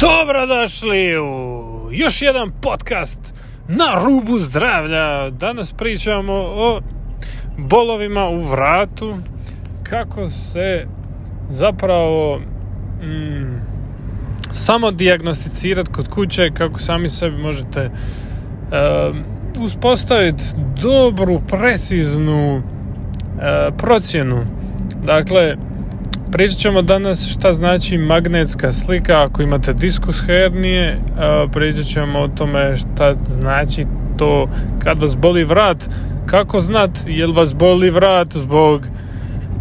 Dobrodošli u još jedan podcast na rubu zdravlja. Danas pričamo o bolovima u vratu, kako se zapravo mm, samo dijagnosticirati kod kuće, kako sami sebi možete uh, uspostaviti dobru, preciznu uh, procjenu. Dakle, Pričat ćemo danas šta znači magnetska slika. Ako imate diskus hernije, pričat ćemo o tome šta znači to kad vas boli vrat, kako znat jel vas boli vrat zbog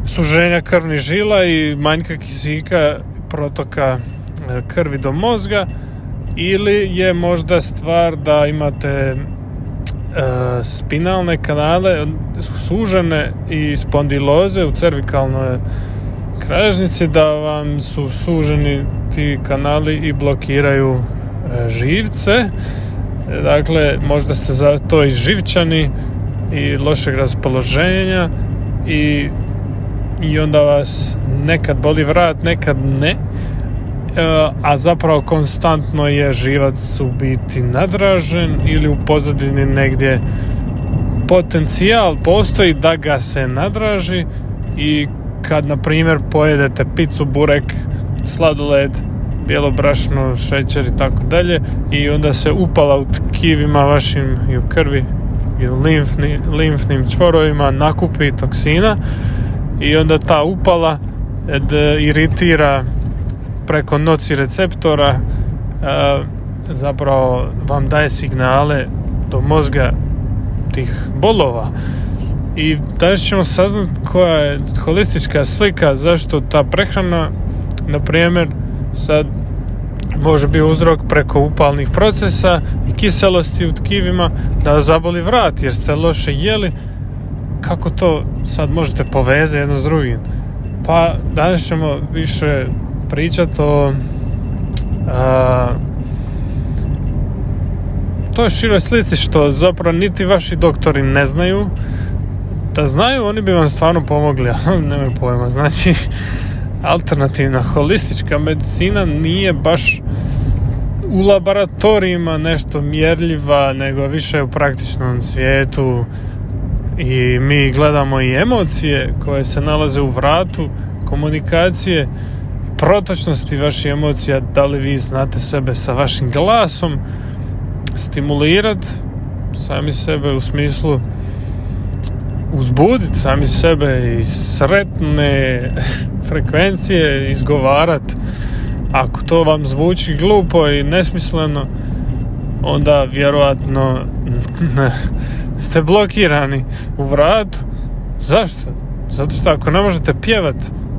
suženja krvnih žila i manjka kisika protoka e, krvi do mozga? Ili je možda stvar da imate e, spinalne kanale sužene i spondiloze u cervikalnoj kralježnici da vam su suženi ti kanali i blokiraju e, živce. E, dakle, možda ste za to i živčani i lošeg raspoloženja i, i onda vas nekad boli vrat, nekad ne. E, a zapravo konstantno je živac u biti nadražen ili u pozadini negdje potencijal postoji da ga se nadraži i kad na primjer pojedete picu, burek, sladoled, bijelo brašno, šećer i tako dalje i onda se upala u tkivima vašim i u krvi i limfni, limfnim čvorovima nakupi toksina i onda ta upala ed, iritira preko noci receptora e, zapravo vam daje signale do mozga tih bolova i danas ćemo saznat koja je holistička slika zašto ta prehrana na primjer sad može biti uzrok preko upalnih procesa i kiselosti u tkivima da zaboli vrat jer ste loše jeli. Kako to sad možete povezati jedno s drugim? Pa danas ćemo više pričati o a, toj široj slici što zapravo niti vaši doktori ne znaju da znaju, oni bi vam stvarno pomogli, ali nemaju pojma. Znači, alternativna holistička medicina nije baš u laboratorijima nešto mjerljiva, nego više u praktičnom svijetu i mi gledamo i emocije koje se nalaze u vratu komunikacije protočnosti vaših emocija da li vi znate sebe sa vašim glasom stimulirat sami sebe u smislu uzbuditi sami sebe i sretne frekvencije izgovarat ako to vam zvuči glupo i nesmisleno onda vjerojatno ste blokirani u vratu zašto? zato što ako ne možete pjevat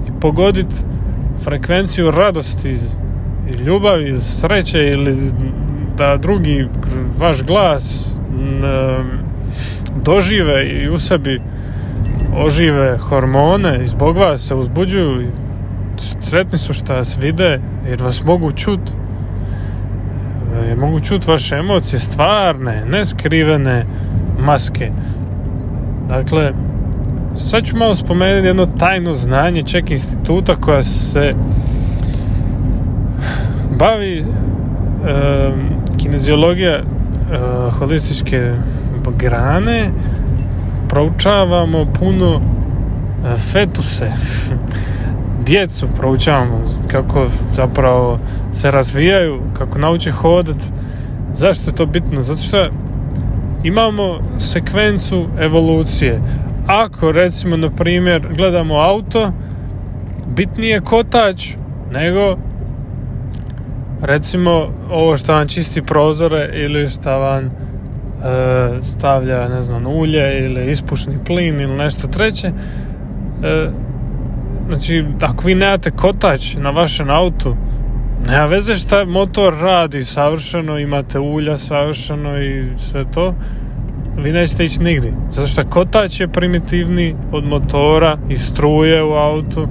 i pogodit frekvenciju radosti i ljubavi, sreće ili da drugi vaš glas dožive i u sebi ožive hormone i zbog vas se uzbuđuju i sretni su što vas vide jer vas mogu čut. Jer mogu čut vaše emocije stvarne, neskrivene maske. Dakle sad ću malo spomenuti jedno tajno znanje ček instituta koja se bavi e, kineziologija e, holističke grane proučavamo puno e, fetuse. Djecu proučavamo kako zapravo se razvijaju kako nauče hodat. Zašto je to bitno? Zato što imamo sekvencu evolucije. Ako recimo na primjer gledamo auto bitnije kotač nego recimo ovo što vam čisti prozore ili što vam stavlja, ne znam, ulje ili ispušni plin ili nešto treće. E, znači, ako vi nemate kotač na vašem autu, nema veze šta motor radi savršeno, imate ulja savršeno i sve to, vi nećete ići nigdje. Zato što kotač je primitivni od motora i struje u autu,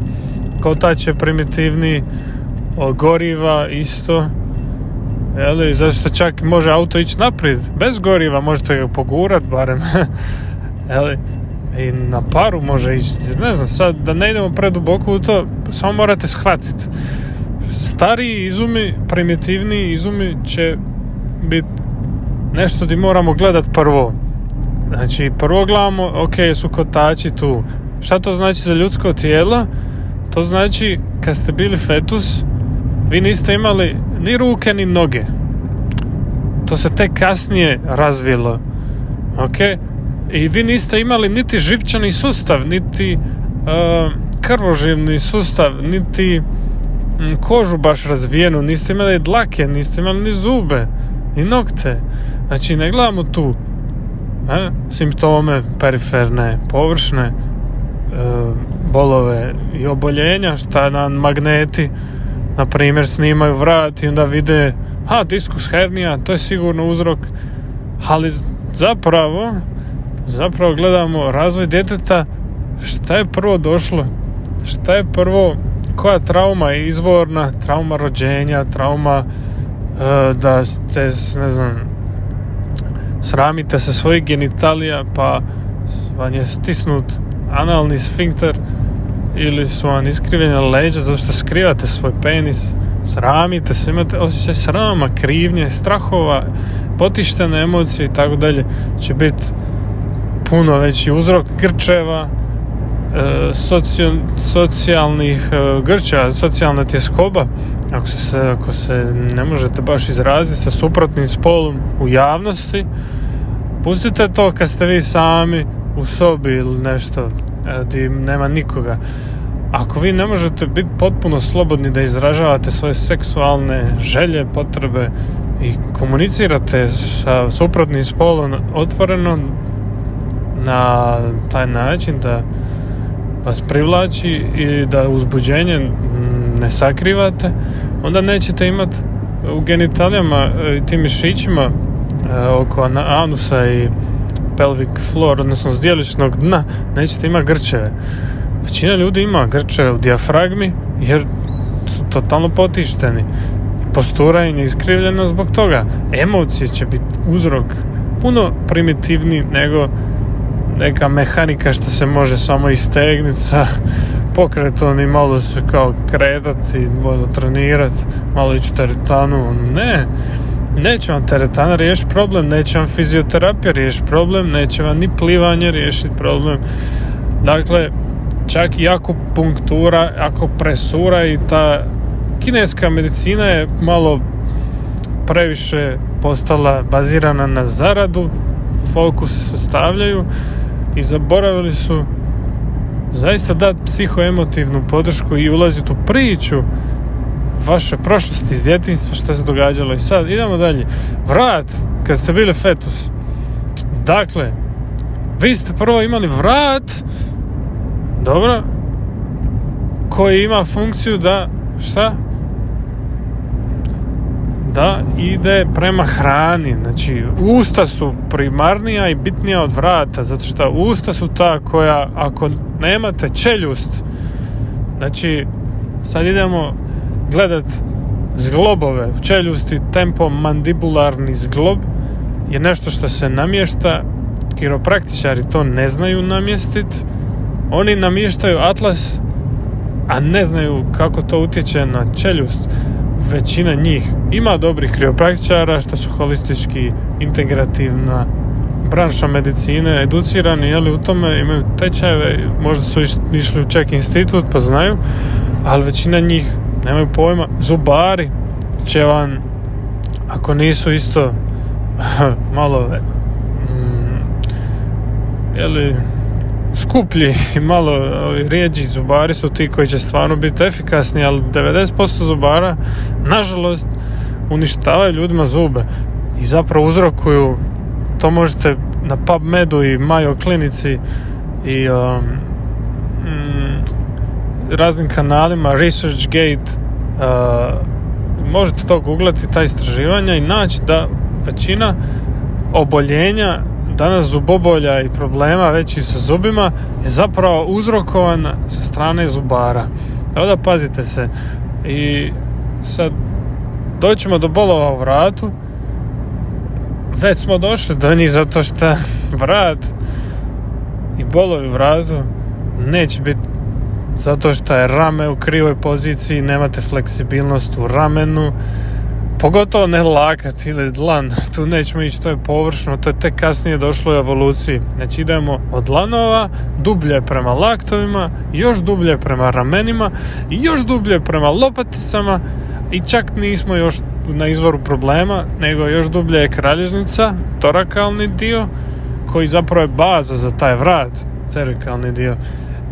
kotač je primitivni od goriva isto, Jeli, zašto čak može auto ići naprijed, bez goriva, možete ga pogurat barem. Jeli, i na paru može ići, ne znam, sad da ne idemo preduboko u to, samo morate shvatiti. stariji izumi, primitivniji izumi će biti nešto di moramo gledat prvo. Znači, prvo gledamo, ok, su kotači tu. Šta to znači za ljudsko tijelo? To znači, kad ste bili fetus, vi niste imali ni ruke ni noge. To se tek kasnije razvilo. Ok? I vi niste imali niti živčani sustav, niti uh, krvoživni sustav, niti mm, kožu baš razvijenu, niste imali dlake, niste imali ni zube, ni nokte. Znači, ne gledamo tu ne, simptome periferne, površne, e, bolove i oboljenja, šta nam magneti, na primjer, snimaju vrat i onda vide, ha, diskus hernija, to je sigurno uzrok, ali zapravo, zapravo gledamo razvoj djeteta, šta je prvo došlo, šta je prvo, koja trauma je izvorna, trauma rođenja, trauma e, da ste, ne znam, sramite se svojih genitalija pa vam je stisnut analni sfinkter ili su vam iskrivljena leđa zato što skrivate svoj penis sramite se, imate osjećaj srama, krivnje, strahova potištene emocije i tako dalje. Će biti puno veći uzrok grčeva e, socijalnih e, grčeva, socijalna tjeskoba. Ako se, ako se ne možete baš izraziti sa suprotnim spolom u javnosti pustite to kad ste vi sami u sobi ili nešto gdje nema nikoga. Ako vi ne možete biti potpuno slobodni da izražavate svoje seksualne želje, potrebe i komunicirate sa suprotnim spolom otvoreno na taj način da vas privlači i da uzbuđenje ne sakrivate, onda nećete imati u genitalijama i tim mišićima e, oko anusa i pelvic floor, odnosno zdjeličnog dna, nećete imati grčeve. Većina ljudi ima grčeve u dijafragmi jer su totalno potišteni. Postura im je iskrivljena zbog toga. Emocije će biti uzrok puno primitivniji nego neka mehanika što se može samo istegnuti sa pokretom i malo se kao kretati, malo trenirati, malo ići teretanu. Ne, neće vam teretana riješiti problem, neće vam fizioterapija riješiti problem, neće vam ni plivanje riješiti problem. Dakle, čak i ako punktura, ako presura i ta kineska medicina je malo previše postala bazirana na zaradu, fokus se stavljaju i zaboravili su zaista dati psihoemotivnu podršku i ulaziti u priču vaše prošlosti iz djetinstva što se događalo i sad. Idemo dalje. Vrat kad ste bili fetus. Dakle vi ste prvo imali vrat dobro koji ima funkciju da šta? Da ide prema hrani. Znači, usta su primarnija i bitnija od vrata, zato što usta su ta koja, ako nemate čeljust, znači, sad idemo gledat zglobove u čeljusti, tempo mandibularni zglob je nešto što se namješta, kiropraktičari to ne znaju namjestiti, oni namještaju atlas, a ne znaju kako to utječe na čeljust. Većina njih ima dobrih kriopraktičara što su holistički integrativna branša medicine educirani jeli, u tome imaju tečajeve možda su išli u ček institut pa znaju ali većina njih nemaju pojma. Zubari će vam ako nisu isto malo mm, jeli skuplji i malo rijeđi zubari su ti koji će stvarno biti efikasni, ali 90% zubara nažalost uništavaju ljudima zube i zapravo uzrokuju to možete na PubMedu i Mayo klinici i um, raznim kanalima ResearchGate uh, možete to googlati ta istraživanja i naći da većina oboljenja danas zubobolja i problema veći sa zubima je zapravo uzrokovan sa strane zubara. Tako da pazite se. I sad doćemo do bolova u vratu. Već smo došli do njih zato što vrat i bolovi u vratu neće biti zato što je rame u krivoj poziciji, nemate fleksibilnost u ramenu, pogotovo ne lakat ili dlan, tu nećemo ići, to je površno, to je tek kasnije došlo u evoluciji. Znači idemo od dlanova, dublje prema laktovima, još dublje prema ramenima, još dublje prema lopaticama i čak nismo još na izvoru problema, nego još dublje je kralježnica, torakalni dio, koji zapravo je baza za taj vrat, cervikalni dio.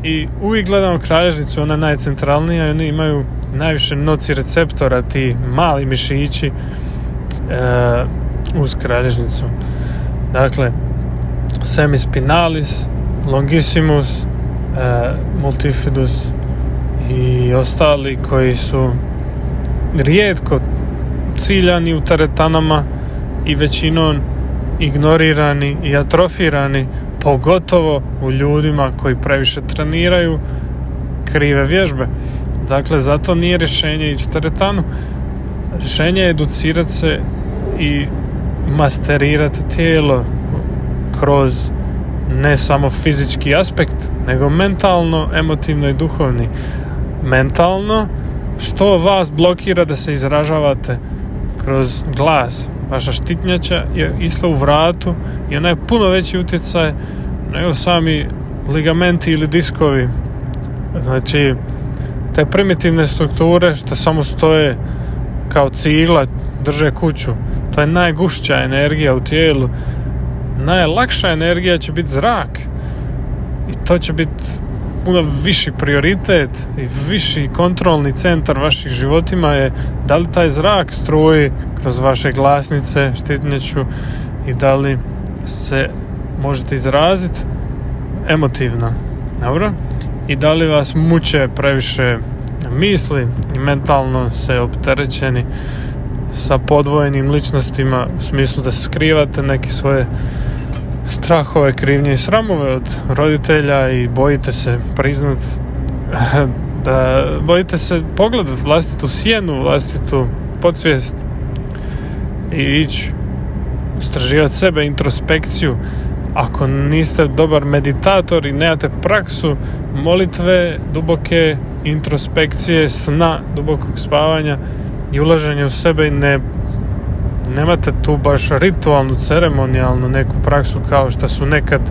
I uvijek gledamo kralježnicu, ona je najcentralnija i oni imaju najviše noci receptora, ti mali mišići e, uz kralježnicu. Dakle, semispinalis, longissimus, e, multifidus i ostali koji su rijetko ciljani u teretanama i većinom ignorirani i atrofirani pogotovo u ljudima koji previše treniraju krive vježbe. Dakle, zato nije rješenje ići teretanu. Rješenje je educirati se i masterirati tijelo kroz ne samo fizički aspekt, nego mentalno, emotivno i duhovni. Mentalno, što vas blokira da se izražavate kroz glas. Vaša štitnjača je isto u vratu i ona je puno veći utjecaj nego sami ligamenti ili diskovi. Znači, te primitivne strukture što samo stoje kao cigla, drže kuću. To je najgušća energija u tijelu. Najlakša energija će biti zrak. I to će biti puno viši prioritet i viši kontrolni centar vaših životima je da li taj zrak struji kroz vaše glasnice, štitnjeću i da li se možete izraziti emotivno. Dobro? I da li vas muče previše misli i mentalno se opterećeni sa podvojenim ličnostima u smislu da skrivate neke svoje strahove, krivnje i sramove od roditelja i bojite se priznat da bojite se pogledat vlastitu sjenu, vlastitu podsvijest i ići istraživati sebe, introspekciju. Ako niste dobar meditator i nemate praksu molitve, duboke introspekcije, sna, dubokog spavanja i ulaženja u sebe i ne nemate tu baš ritualnu, ceremonijalnu neku praksu kao što su nekad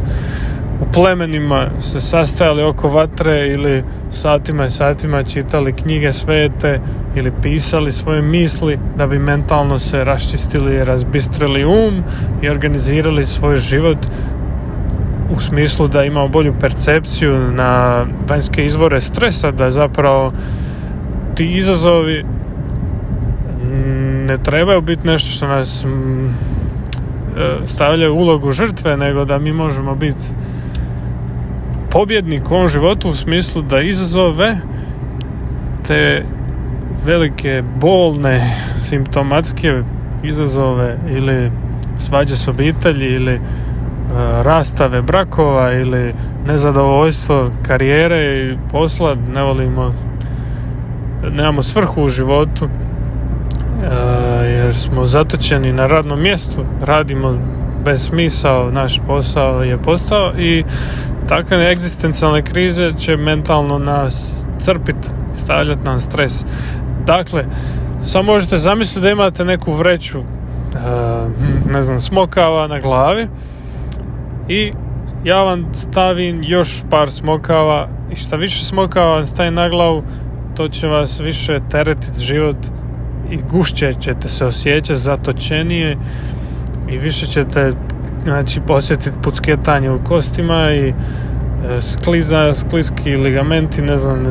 u plemenima se sastajali oko vatre ili satima i satima čitali knjige svete ili pisali svoje misli da bi mentalno se raščistili, razbistrili um i organizirali svoj život u smislu da imamo bolju percepciju na vanjske izvore stresa, da zapravo ti izazovi ne trebaju biti nešto što nas mm, e, stavljaju ulogu žrtve, nego da mi možemo biti pobjednik u ovom životu u smislu da izazove te velike bolne simptomatske izazove ili svađe s obitelji ili e, rastave brakova ili nezadovoljstvo karijere i posla ne volimo nemamo svrhu u životu jer smo zatočeni na radnom mjestu, radimo bez smisao, naš posao je postao i takve egzistencijalne krize će mentalno nas crpiti, stavljati nam stres. Dakle, samo možete zamisliti da imate neku vreću ne znam, smokava na glavi i ja vam stavim još par smokava i šta više smokava vam stavim na glavu to će vas više teretiti život i gušće ćete se osjećati zatočenije i više ćete znači osjetiti pucketanje u kostima i e, skliza, skliski ligamenti, ne znam,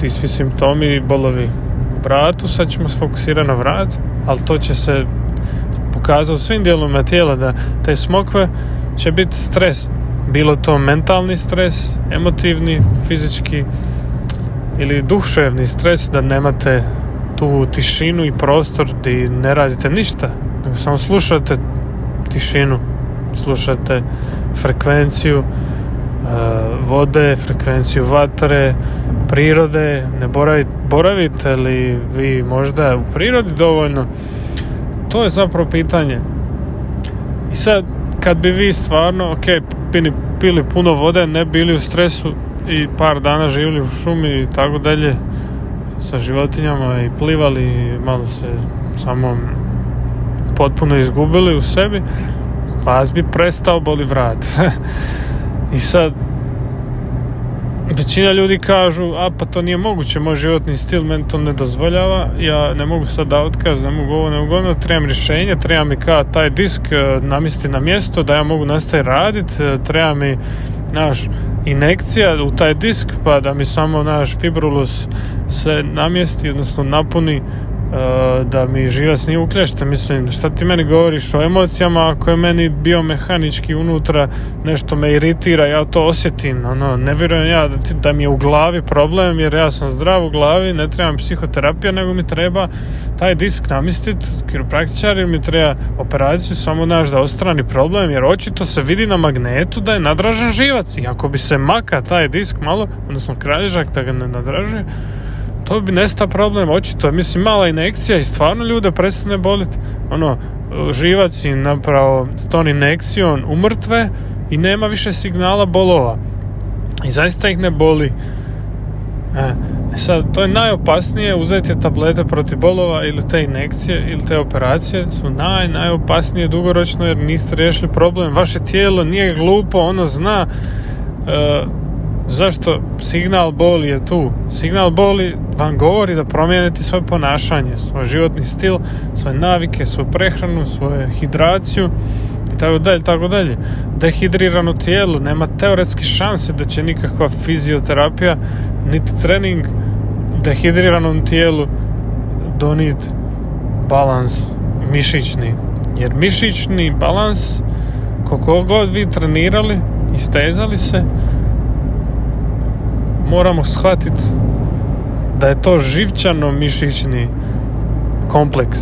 ti svi simptomi, bolovi vratu, sad ćemo se na vrat, ali to će se pokazati u svim dijelovima tijela da te smokve će biti stres, bilo to mentalni stres, emotivni, fizički ili duševni stres da nemate tu tišinu i prostor gdje ne radite ništa, nego samo slušate tišinu, slušate frekvenciju uh, vode, frekvenciju vatre, prirode, ne boravite, boravite li vi možda u prirodi dovoljno, to je zapravo pitanje. I sad, kad bi vi stvarno, ok, pili, pili puno vode, ne bili u stresu, i par dana živjeli u šumi i tako dalje sa životinjama i plivali malo se samo potpuno izgubili u sebi vas bi prestao boli vrat. I sad većina ljudi kažu a pa to nije moguće, moj životni stil meni to ne dozvoljava, ja ne mogu sad da otkaz, ne mogu ovo, ne mogu ono, trebam rješenje, treba mi kao taj disk e, namisti na mjesto da ja mogu nastaviti raditi, e, treba mi naš inekcija u taj disk pa da mi samo naš fibrulus se namjesti, odnosno napuni da mi živac nije uklješten mislim šta ti meni govoriš o emocijama ako je meni biomehanički unutra nešto me iritira ja to osjetim ono, ne vjerujem ja da, ti, da mi je u glavi problem jer ja sam zdrav u glavi ne trebam psihoterapija nego mi treba taj disk namistiti kiropraktičar ili mi treba operaciju samo naš da ostrani problem jer očito se vidi na magnetu da je nadražen živac i ako bi se maka taj disk malo odnosno kralježak da ga ne nadražuje to bi nestao problem, očito, mislim, mala inekcija i stvarno ljude prestane boliti, ono, živac i napravo s ton inekcijom umrtve i nema više signala bolova. I zaista ih ne boli. E, sad, to je najopasnije, uzeti tablete protiv bolova ili te inekcije ili te operacije su naj, najopasnije dugoročno jer niste riješili problem. Vaše tijelo nije glupo, ono zna e, Zašto signal boli je tu? Signal boli vam govori da promijenite svoje ponašanje, svoj životni stil, svoje navike, svoju prehranu, svoju hidraciju i tako dalje, tako dalje. Dehidrirano tijelo, nema teoretski šanse da će nikakva fizioterapija niti trening dehidriranom tijelu doniti balans mišićni. Jer mišićni balans, koliko god vi trenirali, istezali se, moramo shvatiti da je to živčano mišićni kompleks.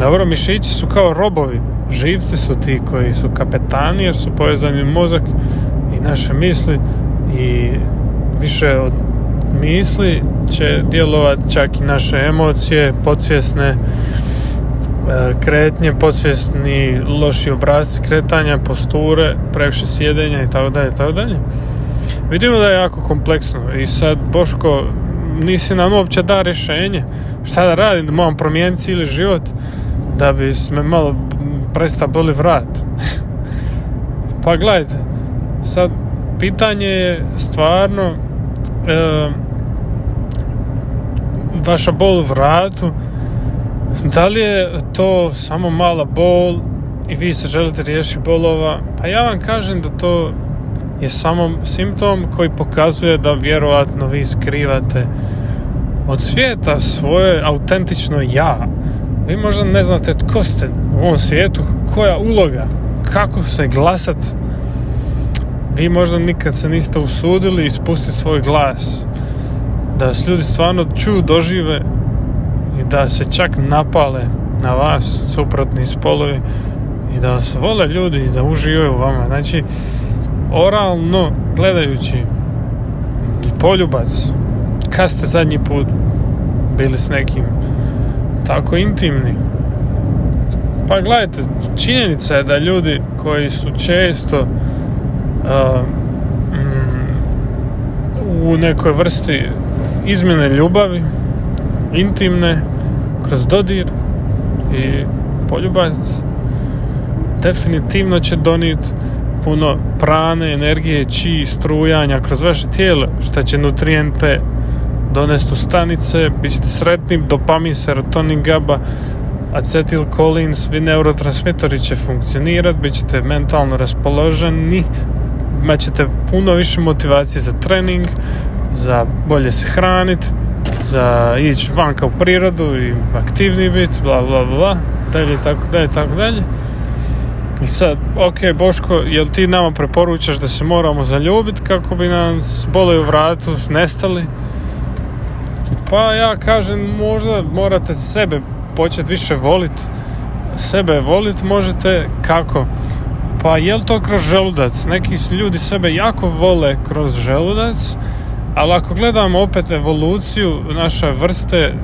Dobro, mišići su kao robovi. Živci su ti koji su kapetani jer su povezani mozak i naše misli i više od misli će djelovati čak i naše emocije, podsvjesne e, kretnje, podsvjesni loši obrazci kretanja, posture, previše sjedenja i tako dalje, tako dalje. Vidimo da je jako kompleksno i sad Boško nisi nam uopće da rješenje? Šta da radim, da moram promijeniti cijeli život da bi me malo prestao boli vrat? Pa gledajte sad pitanje je stvarno e, vaša bol u vratu da li je to samo mala bol i vi se želite riješiti bolova? Pa ja vam kažem da to je samo simptom koji pokazuje da vjerojatno vi skrivate od svijeta svoje autentično ja. Vi možda ne znate tko ste u ovom svijetu, koja uloga, kako se glasat. Vi možda nikad se niste usudili ispustiti svoj glas. Da vas ljudi stvarno čuju, dožive i da se čak napale na vas, suprotni spolovi i da vas vole ljudi i da uživaju u vama. Znači, oralno gledajući poljubac kad ste zadnji put bili s nekim tako intimni pa gledajte činjenica je da ljudi koji su često uh, u nekoj vrsti izmjene ljubavi intimne kroz dodir i poljubac definitivno će donijeti puno prane, energije, čiji, strujanja kroz vaše tijelo, što će nutrijente donesti u stanice, bit ćete sretni, dopamin, serotonin, GABA, acetilkolin, svi neurotransmitori će funkcionirati, bit ćete mentalno raspoloženi, imat ćete puno više motivacije za trening, za bolje se hraniti, za ići vanka u prirodu i aktivni biti, bla bla bla, dalje, tako dalje, tako dalje. I sad, ok, Boško, jel ti nama preporučaš da se moramo zaljubiti kako bi nam bole u vratu nestali? Pa ja kažem, možda morate sebe početi više voliti. Sebe voliti možete kako? Pa jel to kroz želudac? Neki ljudi sebe jako vole kroz želudac, ali ako gledamo opet evoluciju naše vrste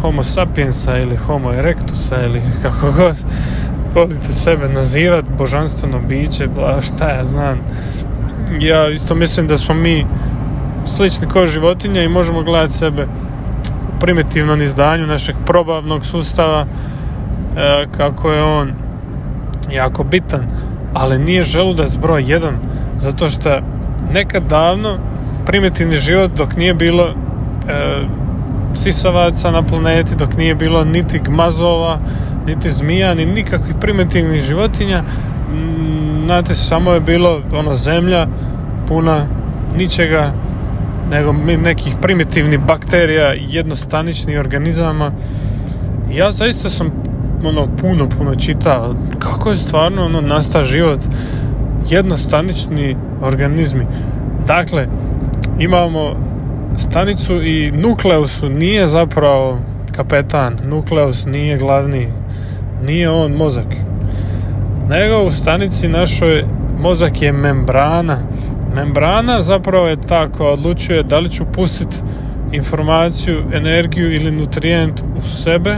homo sapiensa ili homo erectusa ili kako god volite sebe nazivati božanstveno biće, bla, šta ja znam. Ja isto mislim da smo mi slični kao životinja i možemo gledati sebe u primitivnom izdanju našeg probavnog sustava e, kako je on jako bitan ali nije želudac broj jedan zato što nekad davno primitivni život dok nije bilo e, sisavaca na planeti dok nije bilo niti gmazova niti zmija ni nikakvih primitivnih životinja. Znate samo je bilo ono zemlja puna ničega nego nekih primitivnih bakterija jednostaničnih organizama. Ja zaista sam ono puno puno čitao kako je stvarno ono nastao život. Jednostanični organizmi. Dakle imamo stanicu i nukleusu nije zapravo kapetan. Nukleus nije glavni nije on mozak nego u stanici našoj mozak je membrana. Membrana zapravo je ta koja odlučuje da li ću pustiti informaciju, energiju ili nutrijent u sebe,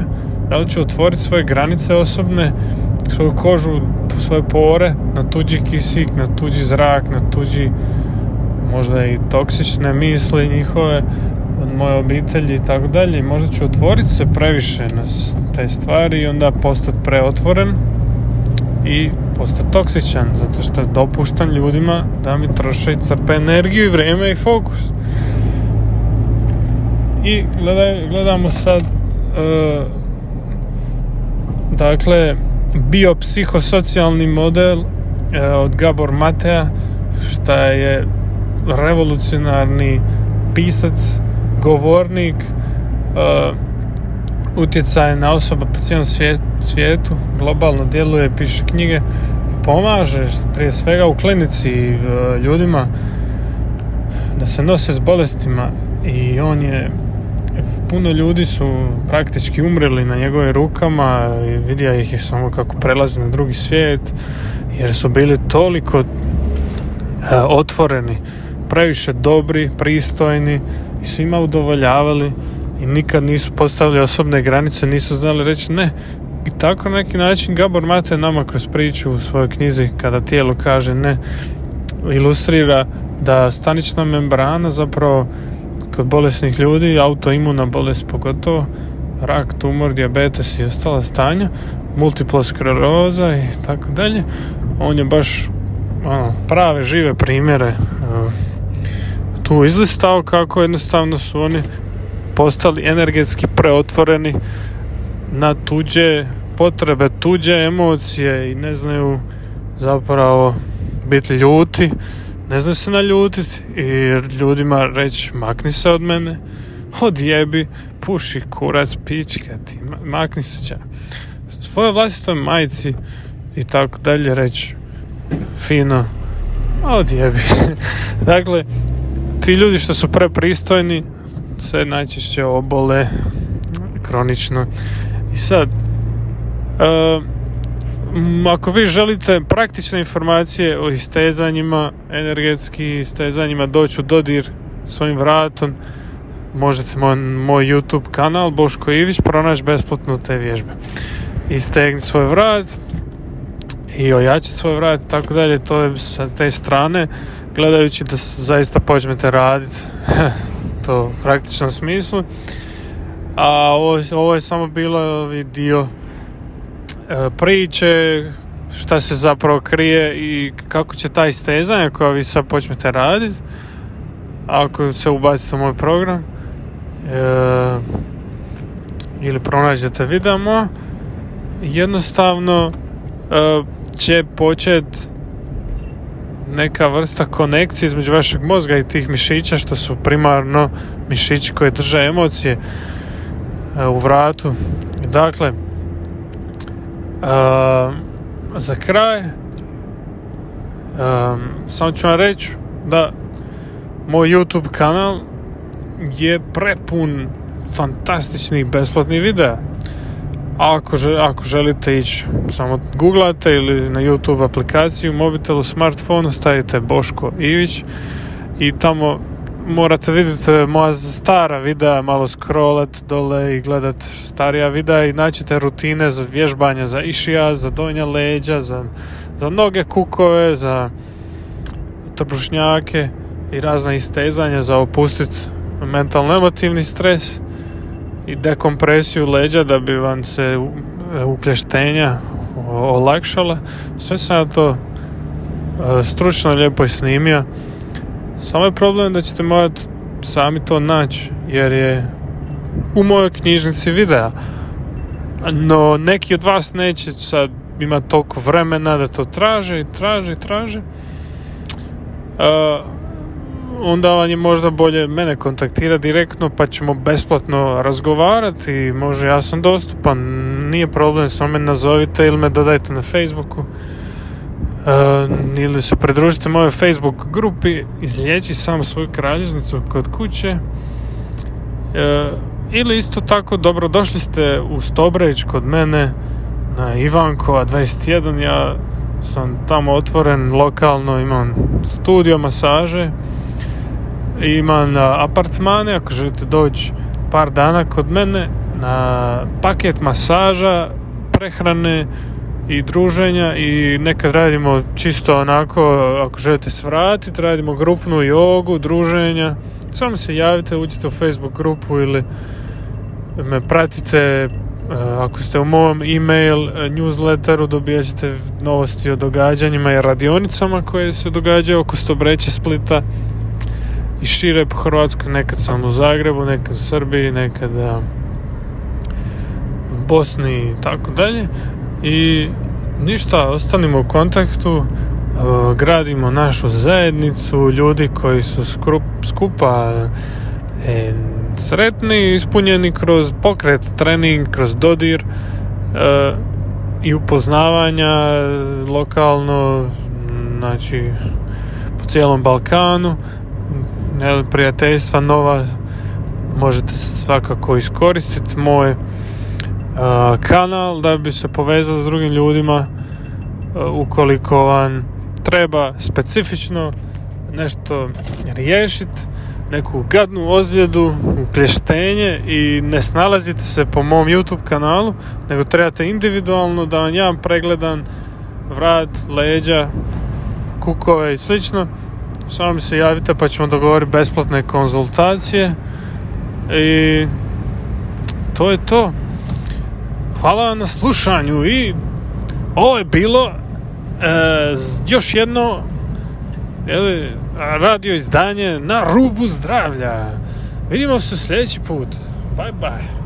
da li ću otvoriti svoje granice osobne, svoju kožu, svoje pore, na tuđi kisik, na tuđi zrak, na tuđi možda i toksične misli njihove od moje obitelji i tako dalje. Možda ću otvoriti se previše na te stvari i onda postati preotvoren i postati toksičan zato što dopuštam ljudima da mi troše i crpe energiju i vrijeme i fokus i gledaj, gledamo sad uh, dakle biopsihosocijalni model uh, od Gabor Matea šta je revolucionarni pisac govornik uh, utjecaj na osoba po cijelom svijetu, globalno djeluje, piše knjige, pomaže prije svega u klinici e, ljudima da se nose s bolestima i on je puno ljudi su praktički umreli na njegovim rukama i vidio ih je samo kako prelaze na drugi svijet jer su bili toliko e, otvoreni previše dobri, pristojni i svima udovoljavali i nikad nisu postavili osobne granice, nisu znali reći ne. I tako na neki način Gabor Mate nama kroz priču u svojoj knjizi kada tijelo kaže ne ilustrira da stanična membrana zapravo kod bolesnih ljudi, autoimuna bolest pogotovo, rak, tumor, dijabetes i ostala stanja, multipla skleroza i tako dalje, on je baš ono, prave žive primjere tu izlistao kako jednostavno su oni postali energetski preotvoreni na tuđe potrebe, tuđe emocije i ne znaju zapravo biti ljuti, ne znaju se naljutiti i ljudima reći makni se od mene, odjebi, puši kurac, pička ti, makni se će. Svoje vlastitoj majci i tako dalje reći fino, odjebi. dakle, ti ljudi što su prepristojni se najčešće obole kronično. I sad, uh, ako vi želite praktične informacije o istezanjima, energetski istezanjima, doći u dodir svojim vratom, možete moj, moj YouTube kanal Boško Ivić pronaći besplatno te vježbe. Istegni svoj vrat i ojačiti svoj vrat i tako dalje, to je sa te strane gledajući da zaista počnete raditi to u praktičnom smislu. A ovo, ovo je samo bilo dio e, priče šta se zapravo krije i kako će ta istezanja koja vi sad počnete raditi ako se ubacite u moj program e, ili pronađete vidimo jednostavno e, će početi neka vrsta konekcije između vašeg mozga i tih mišića što su primarno mišići koji drže emocije e, u vratu. Dakle, uh, za kraj um, samo ću vam reći da moj YouTube kanal je prepun fantastičnih besplatnih videa ako, ako želite ići, samo googlate ili na YouTube aplikaciju, mobitelu, smartfonu, stavite Boško Ivić i tamo morate vidjeti moja stara videa, malo scrollat dole i gledat starija videa i naćete rutine za vježbanje za išija, za donja leđa, za, za noge kukove, za trbušnjake i razna istezanja za opustiti mentalno-emotivni stres i dekompresiju leđa da bi vam se ukleštenja olakšala. Sve sam ja to e, stručno lijepo snimio. Samo je problem da ćete morati sami to naći jer je u mojoj knjižnici videa. No neki od vas neće sad ima toliko vremena da to traže i traže i traže. Uh, onda vam je možda bolje mene kontaktirati direktno pa ćemo besplatno razgovarati može ja sam dostupan nije problem samo me nazovite ili me dodajte na Facebooku uh, ili se pridružite mojoj Facebook grupi izliječi sam svoju kralježnicu kod kuće. Uh, ili isto tako dobro došli ste u Stobreć kod mene na Ivankova 21 ja sam tamo otvoren lokalno imam studio masaže imam apartmane ako želite doći par dana kod mene na paket masaža prehrane i druženja i nekad radimo čisto onako ako želite svratiti radimo grupnu jogu, druženja. Samo se javite, uđite u Facebook grupu ili me pratite ako ste u mom email newsletteru dobijat ćete novosti o događanjima i radionicama koje se događaju oko Stobreće Splita i šire po Hrvatskoj, nekad sam u Zagrebu, nekad u Srbiji, nekad u Bosni i tako dalje. I ništa, ostanimo u kontaktu, gradimo našu zajednicu, ljudi koji su skupa e, sretni, ispunjeni kroz pokret, trening, kroz dodir e, i upoznavanja lokalno, znači po cijelom Balkanu prijateljstva nova možete svakako iskoristiti. Moj kanal da bi se povezali s drugim ljudima ukoliko vam treba specifično nešto riješiti neku gadnu ozljedu, ukleštenje i ne snalazite se po mom YouTube kanalu, nego trebate individualno da vam ja pregledan vrat, leđa, kukove i slično samo mi se javite pa ćemo dogovoriti besplatne konzultacije i to je to. Hvala na slušanju i ovo je bilo e, još jedno jeli, radio izdanje na rubu zdravlja. Vidimo se sljedeći put. Bye bye.